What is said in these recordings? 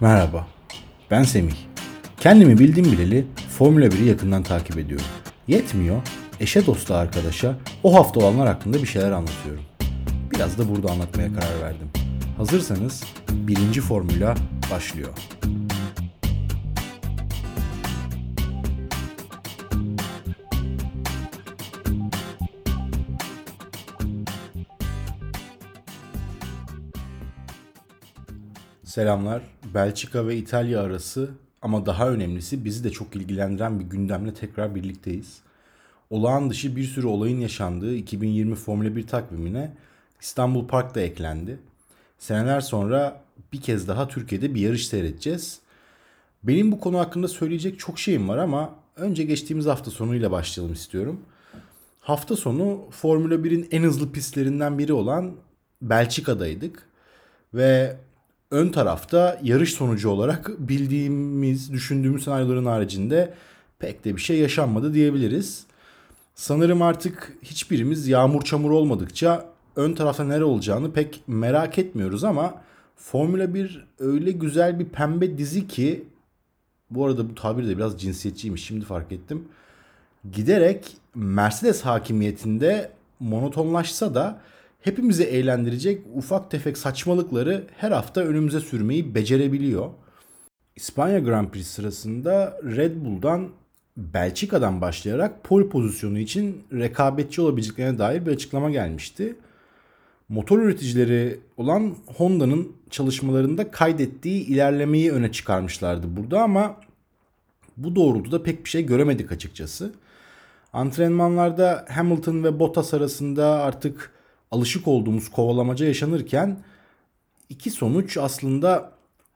Merhaba, ben Semih. Kendimi bildim bileli Formula 1'i yakından takip ediyorum. Yetmiyor, eşe dosta arkadaşa o hafta olanlar hakkında bir şeyler anlatıyorum. Biraz da burada anlatmaya karar verdim. Hazırsanız birinci formüla başlıyor. Selamlar. Belçika ve İtalya arası ama daha önemlisi bizi de çok ilgilendiren bir gündemle tekrar birlikteyiz. Olağan dışı bir sürü olayın yaşandığı 2020 Formula 1 takvimine İstanbul Park da eklendi. Seneler sonra bir kez daha Türkiye'de bir yarış seyredeceğiz. Benim bu konu hakkında söyleyecek çok şeyim var ama önce geçtiğimiz hafta sonuyla başlayalım istiyorum. Hafta sonu Formula 1'in en hızlı pistlerinden biri olan Belçika'daydık. Ve ön tarafta yarış sonucu olarak bildiğimiz, düşündüğümüz senaryoların haricinde pek de bir şey yaşanmadı diyebiliriz. Sanırım artık hiçbirimiz yağmur çamur olmadıkça ön tarafta nere olacağını pek merak etmiyoruz ama Formula 1 öyle güzel bir pembe dizi ki bu arada bu tabir de biraz cinsiyetçiymiş şimdi fark ettim. Giderek Mercedes hakimiyetinde monotonlaşsa da hepimizi eğlendirecek ufak tefek saçmalıkları her hafta önümüze sürmeyi becerebiliyor. İspanya Grand Prix sırasında Red Bull'dan Belçika'dan başlayarak pol pozisyonu için rekabetçi olabileceklerine dair bir açıklama gelmişti. Motor üreticileri olan Honda'nın çalışmalarında kaydettiği ilerlemeyi öne çıkarmışlardı burada ama bu doğrultuda pek bir şey göremedik açıkçası. Antrenmanlarda Hamilton ve Bottas arasında artık alışık olduğumuz kovalamaca yaşanırken iki sonuç aslında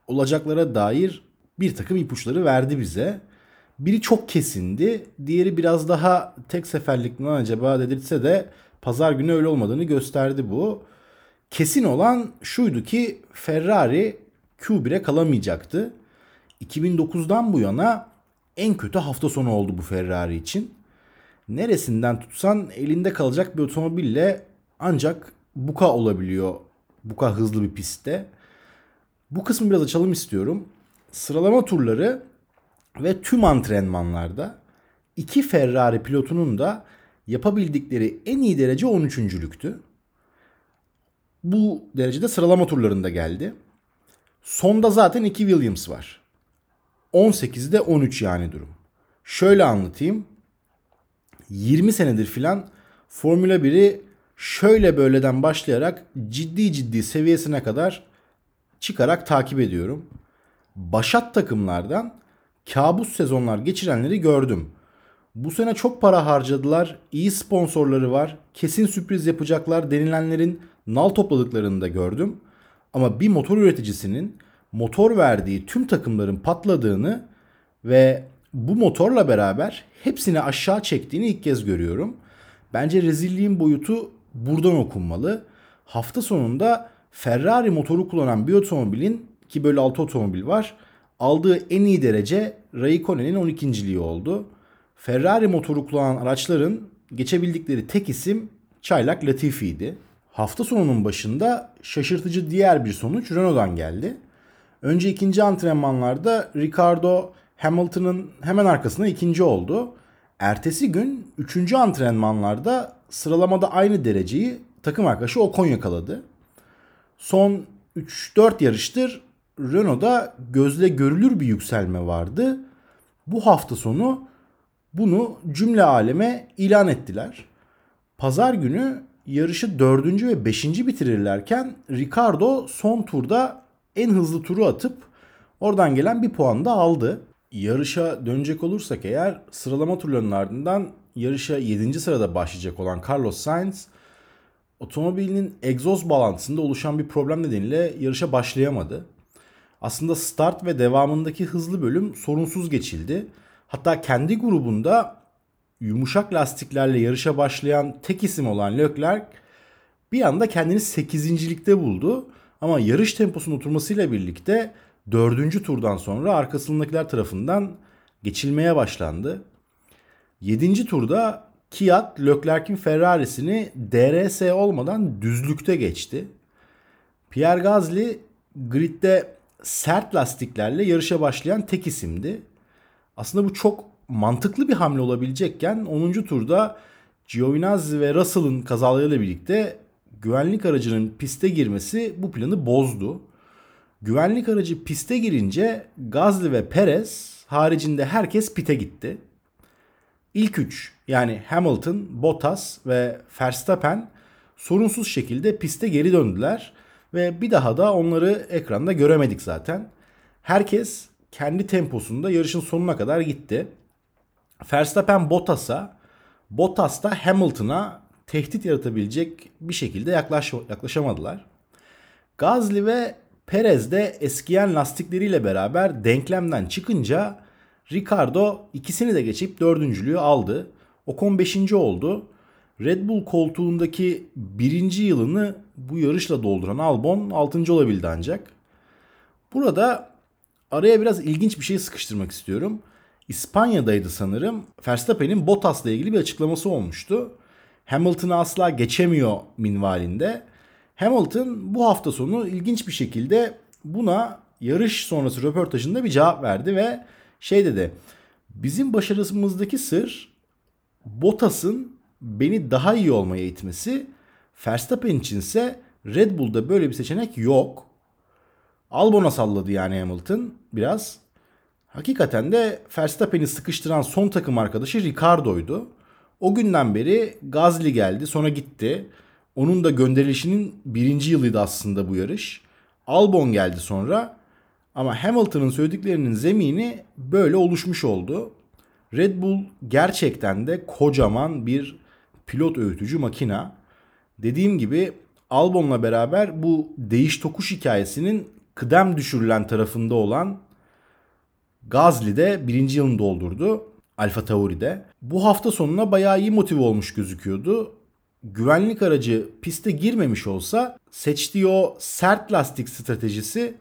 olacaklara dair bir takım ipuçları verdi bize. Biri çok kesindi, diğeri biraz daha tek seferlik mi acaba dedirtse de pazar günü öyle olmadığını gösterdi bu. Kesin olan şuydu ki Ferrari Q1'e kalamayacaktı. 2009'dan bu yana en kötü hafta sonu oldu bu Ferrari için. Neresinden tutsan elinde kalacak bir otomobille ancak Buka olabiliyor. Buka hızlı bir pistte. Bu kısmı biraz açalım istiyorum. Sıralama turları ve tüm antrenmanlarda iki Ferrari pilotunun da yapabildikleri en iyi derece 13.lüktü. Bu derecede sıralama turlarında geldi. Sonda zaten iki Williams var. 18'de 13 yani durum. Şöyle anlatayım. 20 senedir filan Formula 1'i şöyle böyleden başlayarak ciddi ciddi seviyesine kadar çıkarak takip ediyorum. Başat takımlardan kabus sezonlar geçirenleri gördüm. Bu sene çok para harcadılar, iyi sponsorları var, kesin sürpriz yapacaklar denilenlerin nal topladıklarını da gördüm. Ama bir motor üreticisinin motor verdiği tüm takımların patladığını ve bu motorla beraber hepsini aşağı çektiğini ilk kez görüyorum. Bence rezilliğin boyutu buradan okunmalı. Hafta sonunda Ferrari motoru kullanan bir otomobilin ki böyle 6 otomobil var aldığı en iyi derece Raikkonen'in 12.liği oldu. Ferrari motoru kullanan araçların geçebildikleri tek isim Çaylak Latifi'ydi. Hafta sonunun başında şaşırtıcı diğer bir sonuç Renault'dan geldi. Önce ikinci antrenmanlarda Ricardo Hamilton'ın hemen arkasında ikinci oldu. Ertesi gün üçüncü antrenmanlarda sıralamada aynı dereceyi takım arkadaşı Ocon yakaladı. Son 3-4 yarıştır Renault'da gözle görülür bir yükselme vardı. Bu hafta sonu bunu cümle aleme ilan ettiler. Pazar günü yarışı 4. ve 5. bitirirlerken Ricardo son turda en hızlı turu atıp oradan gelen bir puan da aldı. Yarışa dönecek olursak eğer sıralama turlarının ardından yarışa 7. sırada başlayacak olan Carlos Sainz otomobilinin egzoz bağlantısında oluşan bir problem nedeniyle yarışa başlayamadı. Aslında start ve devamındaki hızlı bölüm sorunsuz geçildi. Hatta kendi grubunda yumuşak lastiklerle yarışa başlayan tek isim olan Leclerc bir anda kendini 8. buldu. Ama yarış temposunun oturmasıyla birlikte 4. turdan sonra arkasındakiler tarafından geçilmeye başlandı. 7. turda Kiat Leclerc'in Ferrari'sini DRS olmadan düzlükte geçti. Pierre Gasly gridde sert lastiklerle yarışa başlayan tek isimdi. Aslında bu çok mantıklı bir hamle olabilecekken 10. turda Giovinazzi ve Russell'ın kazalarıyla birlikte güvenlik aracının piste girmesi bu planı bozdu. Güvenlik aracı piste girince Gazli ve Perez haricinde herkes pite gitti. İlk üç yani Hamilton, Bottas ve Verstappen sorunsuz şekilde piste geri döndüler ve bir daha da onları ekranda göremedik zaten. Herkes kendi temposunda yarışın sonuna kadar gitti. Verstappen Bottas'a, Bottas da Hamilton'a tehdit yaratabilecek bir şekilde yaklaş, yaklaşamadılar. Gazli ve Perez de eskiyen lastikleriyle beraber denklemden çıkınca Ricardo ikisini de geçip dördüncülüğü aldı. Ocon beşinci oldu. Red Bull koltuğundaki birinci yılını bu yarışla dolduran Albon altıncı olabildi ancak. Burada araya biraz ilginç bir şey sıkıştırmak istiyorum. İspanya'daydı sanırım. Verstappen'in Bottas'la ilgili bir açıklaması olmuştu. Hamilton'ı asla geçemiyor minvalinde. Hamilton bu hafta sonu ilginç bir şekilde buna yarış sonrası röportajında bir cevap verdi ve şey dedi. Bizim başarımızdaki sır Bottas'ın beni daha iyi olmaya itmesi. Verstappen içinse Red Bull'da böyle bir seçenek yok. Albon'a salladı yani Hamilton biraz. Hakikaten de Verstappen'i sıkıştıran son takım arkadaşı Ricardo'ydu. O günden beri Gazli geldi sonra gitti. Onun da gönderilişinin birinci yılıydı aslında bu yarış. Albon geldi sonra. Ama Hamilton'ın söylediklerinin zemini böyle oluşmuş oldu. Red Bull gerçekten de kocaman bir pilot öğütücü makina. Dediğim gibi Albon'la beraber bu değiş tokuş hikayesinin kıdem düşürülen tarafında olan Gazli de birinci yılını doldurdu. Alfa Tauri'de. Bu hafta sonuna bayağı iyi motive olmuş gözüküyordu. Güvenlik aracı piste girmemiş olsa seçtiği o sert lastik stratejisi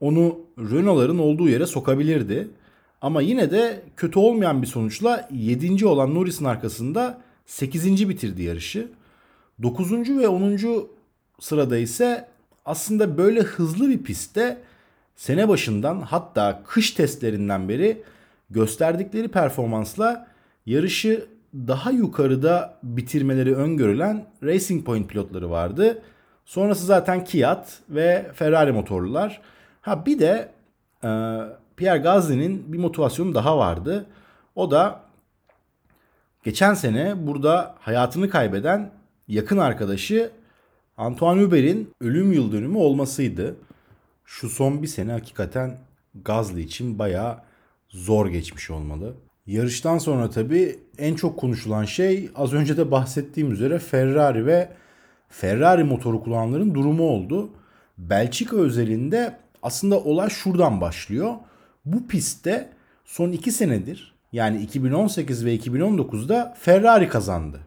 onu Renault'ların olduğu yere sokabilirdi. Ama yine de kötü olmayan bir sonuçla 7. olan Norris'in arkasında 8. bitirdi yarışı. 9. ve 10. sırada ise aslında böyle hızlı bir pistte sene başından hatta kış testlerinden beri gösterdikleri performansla yarışı daha yukarıda bitirmeleri öngörülen Racing Point pilotları vardı. Sonrası zaten Kiat ve Ferrari motorlular. Ha bir de e, Pierre Gasly'nin bir motivasyonu daha vardı. O da geçen sene burada hayatını kaybeden yakın arkadaşı Antoine Hubert'in ölüm yıl dönümü olmasıydı. Şu son bir sene hakikaten Gazli için bayağı zor geçmiş olmalı. Yarıştan sonra tabii en çok konuşulan şey az önce de bahsettiğim üzere Ferrari ve Ferrari motoru kullananların durumu oldu. Belçika özelinde aslında olay şuradan başlıyor. Bu pistte son 2 senedir yani 2018 ve 2019'da Ferrari kazandı.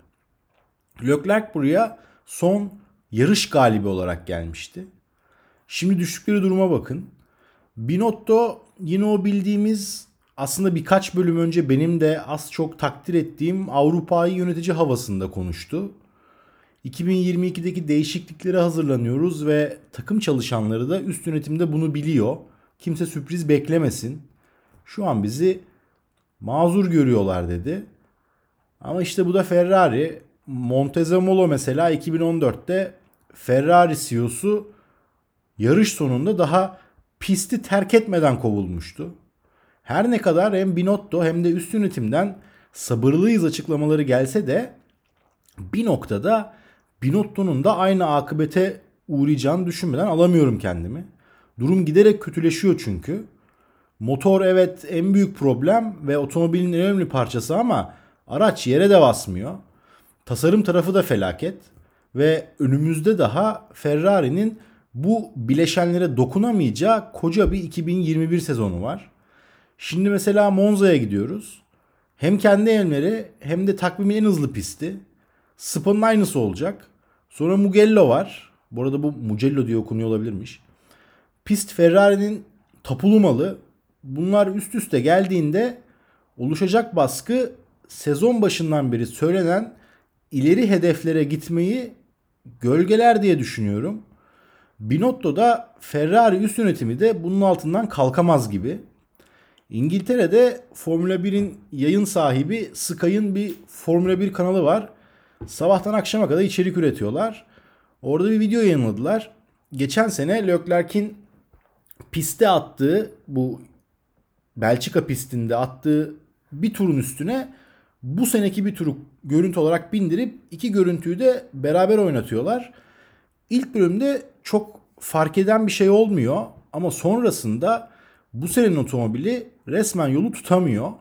Leclerc buraya son yarış galibi olarak gelmişti. Şimdi düştükleri duruma bakın. Binotto yine o bildiğimiz aslında birkaç bölüm önce benim de az çok takdir ettiğim Avrupa'yı yönetici havasında konuştu. 2022'deki değişikliklere hazırlanıyoruz ve takım çalışanları da üst yönetimde bunu biliyor. Kimse sürpriz beklemesin. Şu an bizi mazur görüyorlar dedi. Ama işte bu da Ferrari. Montezemolo mesela 2014'te Ferrari CEO'su yarış sonunda daha pisti terk etmeden kovulmuştu. Her ne kadar hem Binotto hem de üst yönetimden sabırlıyız açıklamaları gelse de bir noktada Binotto'nun da aynı akıbete uğrayacağını düşünmeden alamıyorum kendimi. Durum giderek kötüleşiyor çünkü. Motor evet en büyük problem ve otomobilin en önemli parçası ama araç yere de basmıyor. Tasarım tarafı da felaket ve önümüzde daha Ferrari'nin bu bileşenlere dokunamayacağı koca bir 2021 sezonu var. Şimdi mesela Monza'ya gidiyoruz. Hem kendi evleri hem de takvimin en hızlı pisti. Spa'nın aynısı olacak. Sonra Mugello var. Bu arada bu Mugello diye okunuyor olabilirmiş. Pist Ferrari'nin tapulu malı. Bunlar üst üste geldiğinde oluşacak baskı sezon başından beri söylenen ileri hedeflere gitmeyi gölgeler diye düşünüyorum. Binotto'da Ferrari üst yönetimi de bunun altından kalkamaz gibi. İngiltere'de Formula 1'in yayın sahibi Sky'ın bir Formula 1 kanalı var. Sabahtan akşama kadar içerik üretiyorlar. Orada bir video yayınladılar. Geçen sene Leclerc'in piste attığı bu Belçika pistinde attığı bir turun üstüne bu seneki bir turu görüntü olarak bindirip iki görüntüyü de beraber oynatıyorlar. İlk bölümde çok fark eden bir şey olmuyor ama sonrasında bu senenin otomobili resmen yolu tutamıyor.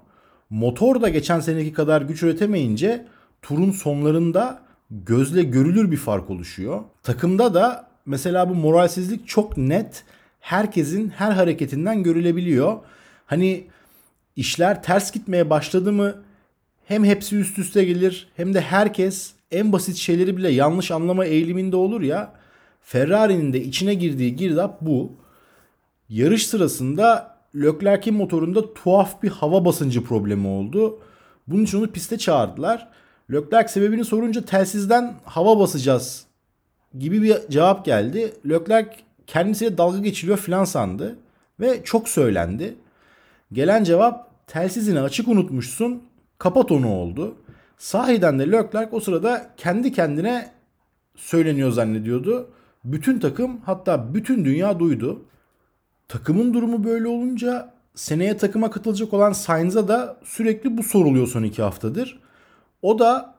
Motor da geçen seneki kadar güç üretemeyince turun sonlarında gözle görülür bir fark oluşuyor. Takımda da mesela bu moralsizlik çok net herkesin her hareketinden görülebiliyor. Hani işler ters gitmeye başladı mı hem hepsi üst üste gelir hem de herkes en basit şeyleri bile yanlış anlama eğiliminde olur ya. Ferrari'nin de içine girdiği girdap bu. Yarış sırasında Leclerc'in motorunda tuhaf bir hava basıncı problemi oldu. Bunun için onu piste çağırdılar. Leclerc sebebini sorunca telsizden hava basacağız gibi bir cevap geldi. Leclerc kendisiyle dalga geçiliyor filan sandı ve çok söylendi. Gelen cevap telsizini açık unutmuşsun kapat onu oldu. Sahiden de Leclerc o sırada kendi kendine söyleniyor zannediyordu. Bütün takım hatta bütün dünya duydu. Takımın durumu böyle olunca seneye takıma katılacak olan Sainz'a da sürekli bu soruluyor son iki haftadır. O da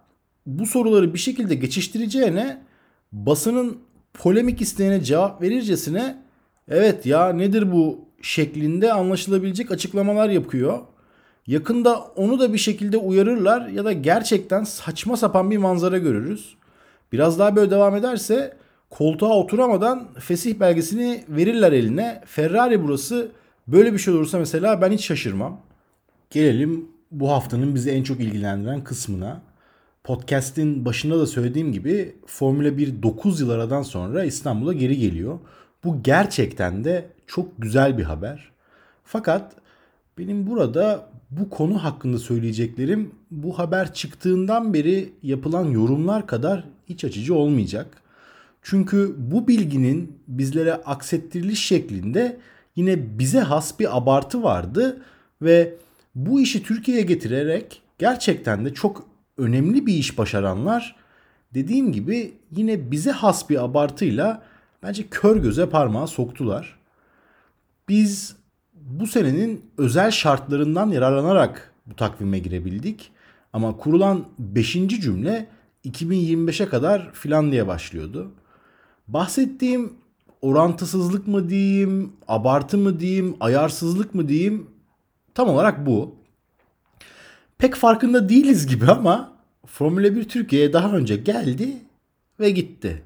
bu soruları bir şekilde geçiştireceğine basının polemik isteğine cevap verircesine evet ya nedir bu şeklinde anlaşılabilecek açıklamalar yapıyor. Yakında onu da bir şekilde uyarırlar ya da gerçekten saçma sapan bir manzara görürüz. Biraz daha böyle devam ederse koltuğa oturamadan fesih belgesini verirler eline. Ferrari burası böyle bir şey olursa mesela ben hiç şaşırmam. Gelelim bu haftanın bizi en çok ilgilendiren kısmına. Podcast'in başında da söylediğim gibi Formula 1 9 yıl aradan sonra İstanbul'a geri geliyor. Bu gerçekten de çok güzel bir haber. Fakat benim burada bu konu hakkında söyleyeceklerim bu haber çıktığından beri yapılan yorumlar kadar iç açıcı olmayacak. Çünkü bu bilginin bizlere aksettiriliş şeklinde yine bize has bir abartı vardı ve bu işi Türkiye'ye getirerek gerçekten de çok önemli bir iş başaranlar dediğim gibi yine bize has bir abartıyla bence kör göze parmağı soktular. Biz bu senenin özel şartlarından yararlanarak bu takvime girebildik. Ama kurulan 5. cümle 2025'e kadar filan diye başlıyordu. Bahsettiğim orantısızlık mı diyeyim, abartı mı diyeyim, ayarsızlık mı diyeyim tam olarak bu. Pek farkında değiliz gibi ama Formula 1 Türkiye'ye daha önce geldi ve gitti.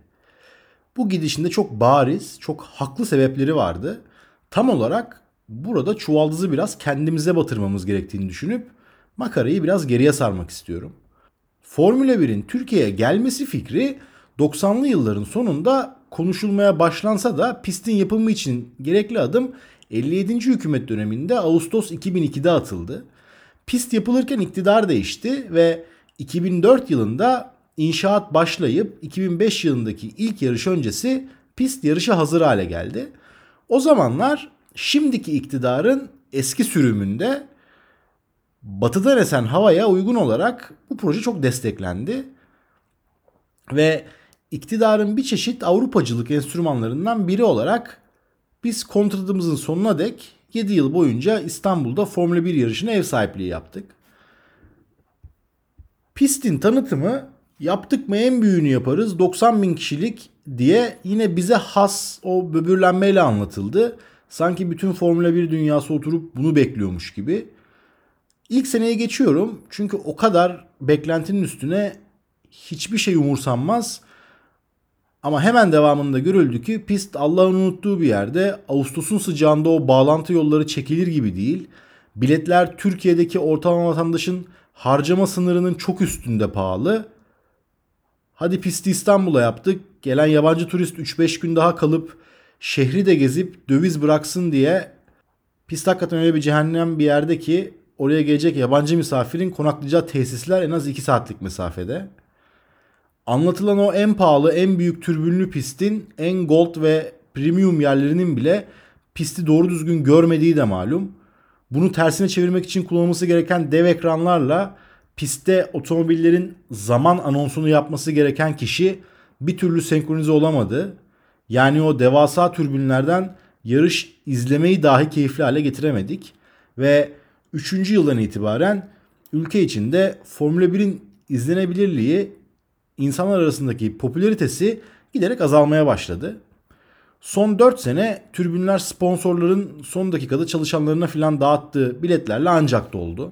Bu gidişinde çok bariz, çok haklı sebepleri vardı. Tam olarak burada çuvaldızı biraz kendimize batırmamız gerektiğini düşünüp makarayı biraz geriye sarmak istiyorum. Formula 1'in Türkiye'ye gelmesi fikri 90'lı yılların sonunda konuşulmaya başlansa da pistin yapımı için gerekli adım 57. hükümet döneminde Ağustos 2002'de atıldı. Pist yapılırken iktidar değişti ve 2004 yılında inşaat başlayıp 2005 yılındaki ilk yarış öncesi pist yarışa hazır hale geldi. O zamanlar şimdiki iktidarın eski sürümünde batıdan esen havaya uygun olarak bu proje çok desteklendi. Ve iktidarın bir çeşit Avrupacılık enstrümanlarından biri olarak biz kontratımızın sonuna dek 7 yıl boyunca İstanbul'da Formula 1 yarışına ev sahipliği yaptık. Pistin tanıtımı yaptık mı en büyüğünü yaparız 90 bin kişilik diye yine bize has o böbürlenmeyle anlatıldı. Sanki bütün Formula 1 dünyası oturup bunu bekliyormuş gibi. İlk seneye geçiyorum çünkü o kadar beklentinin üstüne hiçbir şey umursanmaz. Ama hemen devamında görüldü ki pist Allah'ın unuttuğu bir yerde Ağustos'un sıcağında o bağlantı yolları çekilir gibi değil. Biletler Türkiye'deki ortalama vatandaşın harcama sınırının çok üstünde pahalı. Hadi pisti İstanbul'a yaptık. Gelen yabancı turist 3-5 gün daha kalıp şehri de gezip döviz bıraksın diye pist hakikaten öyle bir cehennem bir yerde ki oraya gelecek yabancı misafirin konaklayacağı tesisler en az 2 saatlik mesafede. Anlatılan o en pahalı, en büyük türbünlü pistin en gold ve premium yerlerinin bile pisti doğru düzgün görmediği de malum. Bunu tersine çevirmek için kullanılması gereken dev ekranlarla pistte otomobillerin zaman anonsunu yapması gereken kişi bir türlü senkronize olamadı. Yani o devasa türbünlerden yarış izlemeyi dahi keyifli hale getiremedik. Ve 3. yıldan itibaren ülke içinde Formula 1'in izlenebilirliği insanlar arasındaki popülaritesi giderek azalmaya başladı. Son 4 sene türbünler sponsorların son dakikada çalışanlarına filan dağıttığı biletlerle ancak doldu.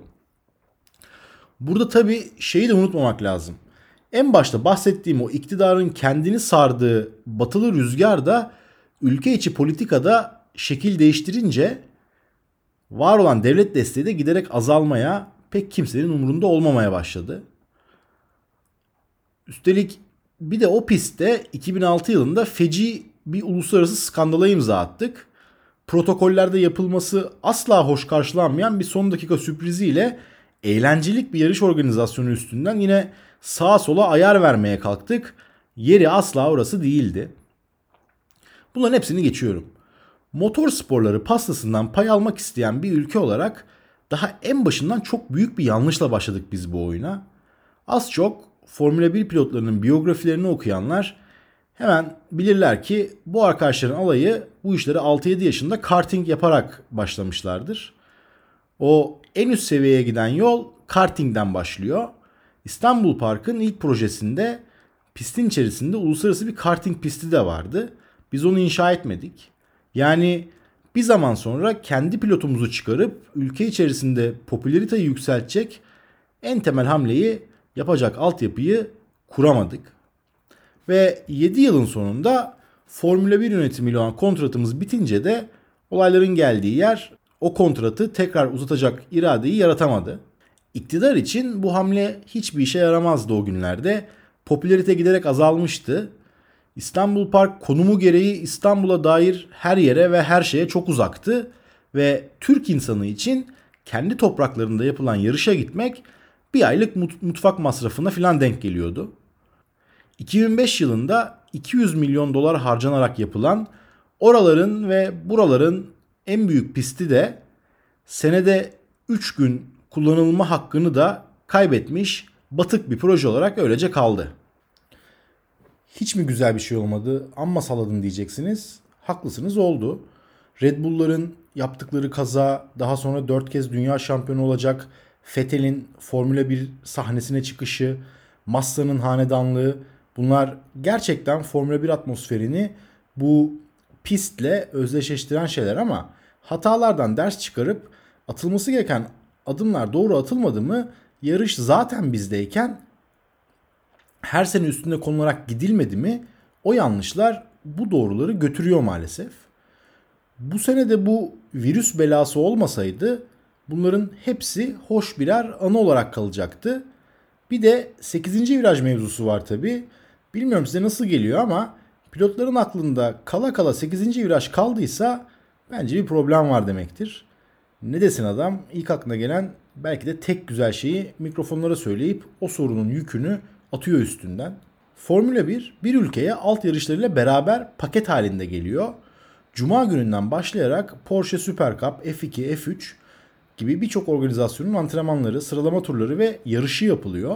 Burada tabii şeyi de unutmamak lazım. En başta bahsettiğim o iktidarın kendini sardığı batılı rüzgar da ülke içi politikada şekil değiştirince var olan devlet desteği de giderek azalmaya, pek kimsenin umurunda olmamaya başladı. Üstelik bir de o pistte 2006 yılında feci bir uluslararası skandala imza attık. Protokollerde yapılması asla hoş karşılanmayan bir son dakika sürpriziyle eğlencelik bir yarış organizasyonu üstünden yine sağa sola ayar vermeye kalktık. Yeri asla orası değildi. Bunların hepsini geçiyorum. Motor sporları pastasından pay almak isteyen bir ülke olarak daha en başından çok büyük bir yanlışla başladık biz bu oyuna. Az çok Formula 1 pilotlarının biyografilerini okuyanlar hemen bilirler ki bu arkadaşların alayı bu işleri 6-7 yaşında karting yaparak başlamışlardır. O en üst seviyeye giden yol kartingden başlıyor. İstanbul Park'ın ilk projesinde pistin içerisinde uluslararası bir karting pisti de vardı. Biz onu inşa etmedik. Yani bir zaman sonra kendi pilotumuzu çıkarıp ülke içerisinde popülariteyi yükseltecek en temel hamleyi yapacak altyapıyı kuramadık. Ve 7 yılın sonunda Formula 1 yönetimiyle olan kontratımız bitince de olayların geldiği yer o kontratı tekrar uzatacak iradeyi yaratamadı. İktidar için bu hamle hiçbir işe yaramazdı o günlerde. Popülarite giderek azalmıştı. İstanbul Park konumu gereği İstanbul'a dair her yere ve her şeye çok uzaktı ve Türk insanı için kendi topraklarında yapılan yarışa gitmek bir aylık mutfak masrafına filan denk geliyordu. 2005 yılında 200 milyon dolar harcanarak yapılan oraların ve buraların en büyük pisti de senede 3 gün kullanılma hakkını da kaybetmiş batık bir proje olarak öylece kaldı. Hiç mi güzel bir şey olmadı? Amma saladın diyeceksiniz. Haklısınız oldu. Red Bull'ların yaptıkları kaza, daha sonra 4 kez dünya şampiyonu olacak Fethel'in Formula 1 sahnesine çıkışı, Massa'nın hanedanlığı bunlar gerçekten Formula 1 atmosferini bu pistle özdeşleştiren şeyler ama hatalardan ders çıkarıp atılması gereken adımlar doğru atılmadı mı yarış zaten bizdeyken her sene üstünde konularak gidilmedi mi o yanlışlar bu doğruları götürüyor maalesef. Bu sene de bu virüs belası olmasaydı bunların hepsi hoş birer anı olarak kalacaktı. Bir de 8. viraj mevzusu var tabi. Bilmiyorum size nasıl geliyor ama pilotların aklında kala kala 8. viraj kaldıysa bence bir problem var demektir. Ne desin adam? İlk aklına gelen belki de tek güzel şeyi mikrofonlara söyleyip o sorunun yükünü atıyor üstünden. Formula 1 bir ülkeye alt yarışlarıyla beraber paket halinde geliyor. Cuma gününden başlayarak Porsche Super Cup, F2, F3 gibi birçok organizasyonun antrenmanları, sıralama turları ve yarışı yapılıyor.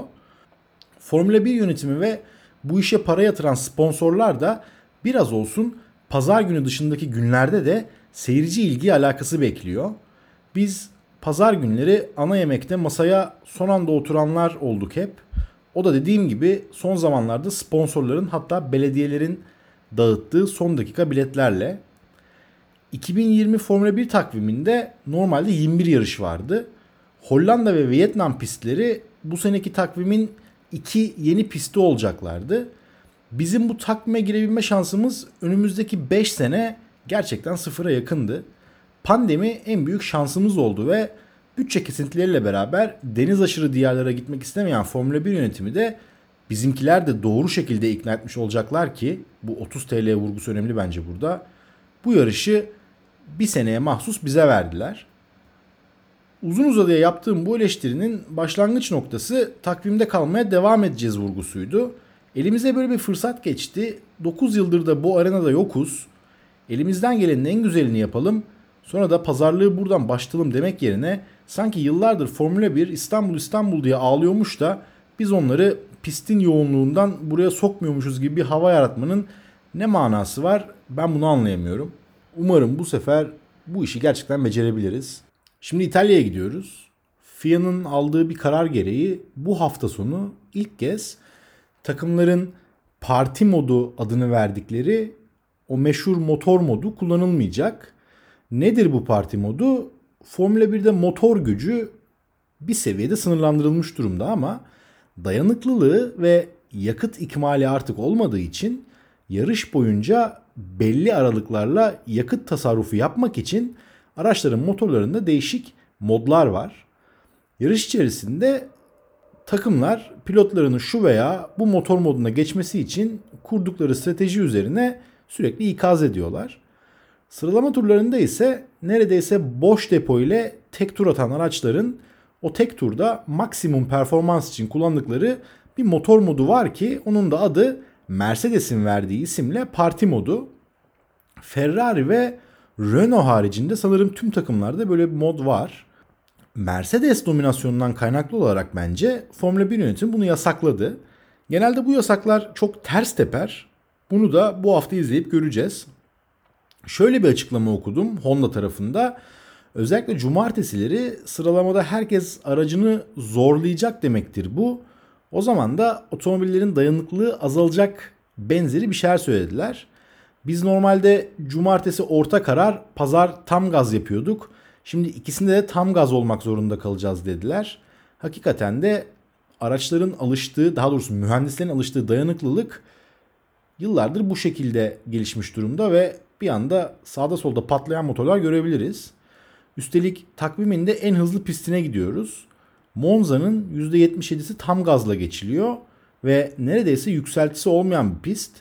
Formula 1 yönetimi ve bu işe para yatıran sponsorlar da biraz olsun pazar günü dışındaki günlerde de seyirci ilgi alakası bekliyor. Biz pazar günleri ana yemekte masaya son anda oturanlar olduk hep. O da dediğim gibi son zamanlarda sponsorların hatta belediyelerin dağıttığı son dakika biletlerle 2020 Formula 1 takviminde normalde 21 yarış vardı. Hollanda ve Vietnam pistleri bu seneki takvimin iki yeni pisti olacaklardı. Bizim bu takvime girebilme şansımız önümüzdeki 5 sene gerçekten sıfıra yakındı. Pandemi en büyük şansımız oldu ve bütçe kesintileriyle beraber deniz aşırı diyarlara gitmek istemeyen Formula 1 yönetimi de bizimkiler de doğru şekilde ikna etmiş olacaklar ki bu 30 TL vurgusu önemli bence burada. Bu yarışı bir seneye mahsus bize verdiler. Uzun uzadıya yaptığım bu eleştirinin başlangıç noktası takvimde kalmaya devam edeceğiz vurgusuydu. Elimize böyle bir fırsat geçti. 9 yıldır da bu arenada yokuz. Elimizden gelenin en güzelini yapalım. Sonra da pazarlığı buradan başlayalım demek yerine sanki yıllardır Formula 1 İstanbul İstanbul diye ağlıyormuş da biz onları pistin yoğunluğundan buraya sokmuyormuşuz gibi bir hava yaratmanın ne manası var ben bunu anlayamıyorum. Umarım bu sefer bu işi gerçekten becerebiliriz. Şimdi İtalya'ya gidiyoruz. FIA'nın aldığı bir karar gereği bu hafta sonu ilk kez takımların parti modu adını verdikleri o meşhur motor modu kullanılmayacak. Nedir bu parti modu? Formula 1'de motor gücü bir seviyede sınırlandırılmış durumda ama dayanıklılığı ve yakıt ikmali artık olmadığı için yarış boyunca belli aralıklarla yakıt tasarrufu yapmak için araçların motorlarında değişik modlar var. Yarış içerisinde takımlar pilotlarının şu veya bu motor moduna geçmesi için kurdukları strateji üzerine sürekli ikaz ediyorlar. Sıralama turlarında ise neredeyse boş depo ile tek tur atan araçların o tek turda maksimum performans için kullandıkları bir motor modu var ki onun da adı Mercedes'in verdiği isimle parti modu. Ferrari ve Renault haricinde sanırım tüm takımlarda böyle bir mod var. Mercedes dominasyonundan kaynaklı olarak bence Formula 1 yönetimi bunu yasakladı. Genelde bu yasaklar çok ters teper. Bunu da bu hafta izleyip göreceğiz. Şöyle bir açıklama okudum Honda tarafında. Özellikle cumartesileri sıralamada herkes aracını zorlayacak demektir bu. O zaman da otomobillerin dayanıklılığı azalacak benzeri bir şeyler söylediler. Biz normalde cumartesi orta karar, pazar tam gaz yapıyorduk. Şimdi ikisinde de tam gaz olmak zorunda kalacağız dediler. Hakikaten de araçların alıştığı, daha doğrusu mühendislerin alıştığı dayanıklılık yıllardır bu şekilde gelişmiş durumda ve bir anda sağda solda patlayan motorlar görebiliriz. Üstelik takviminde en hızlı pistine gidiyoruz. Monza'nın %77'si tam gazla geçiliyor ve neredeyse yükseltisi olmayan bir pist.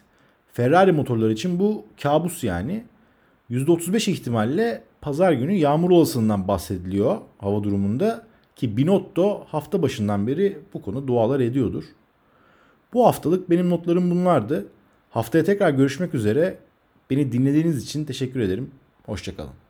Ferrari motorları için bu kabus yani. %35 ihtimalle pazar günü yağmur olasılığından bahsediliyor hava durumunda ki Binotto hafta başından beri bu konu dualar ediyordur. Bu haftalık benim notlarım bunlardı. Haftaya tekrar görüşmek üzere. Beni dinlediğiniz için teşekkür ederim. Hoşçakalın.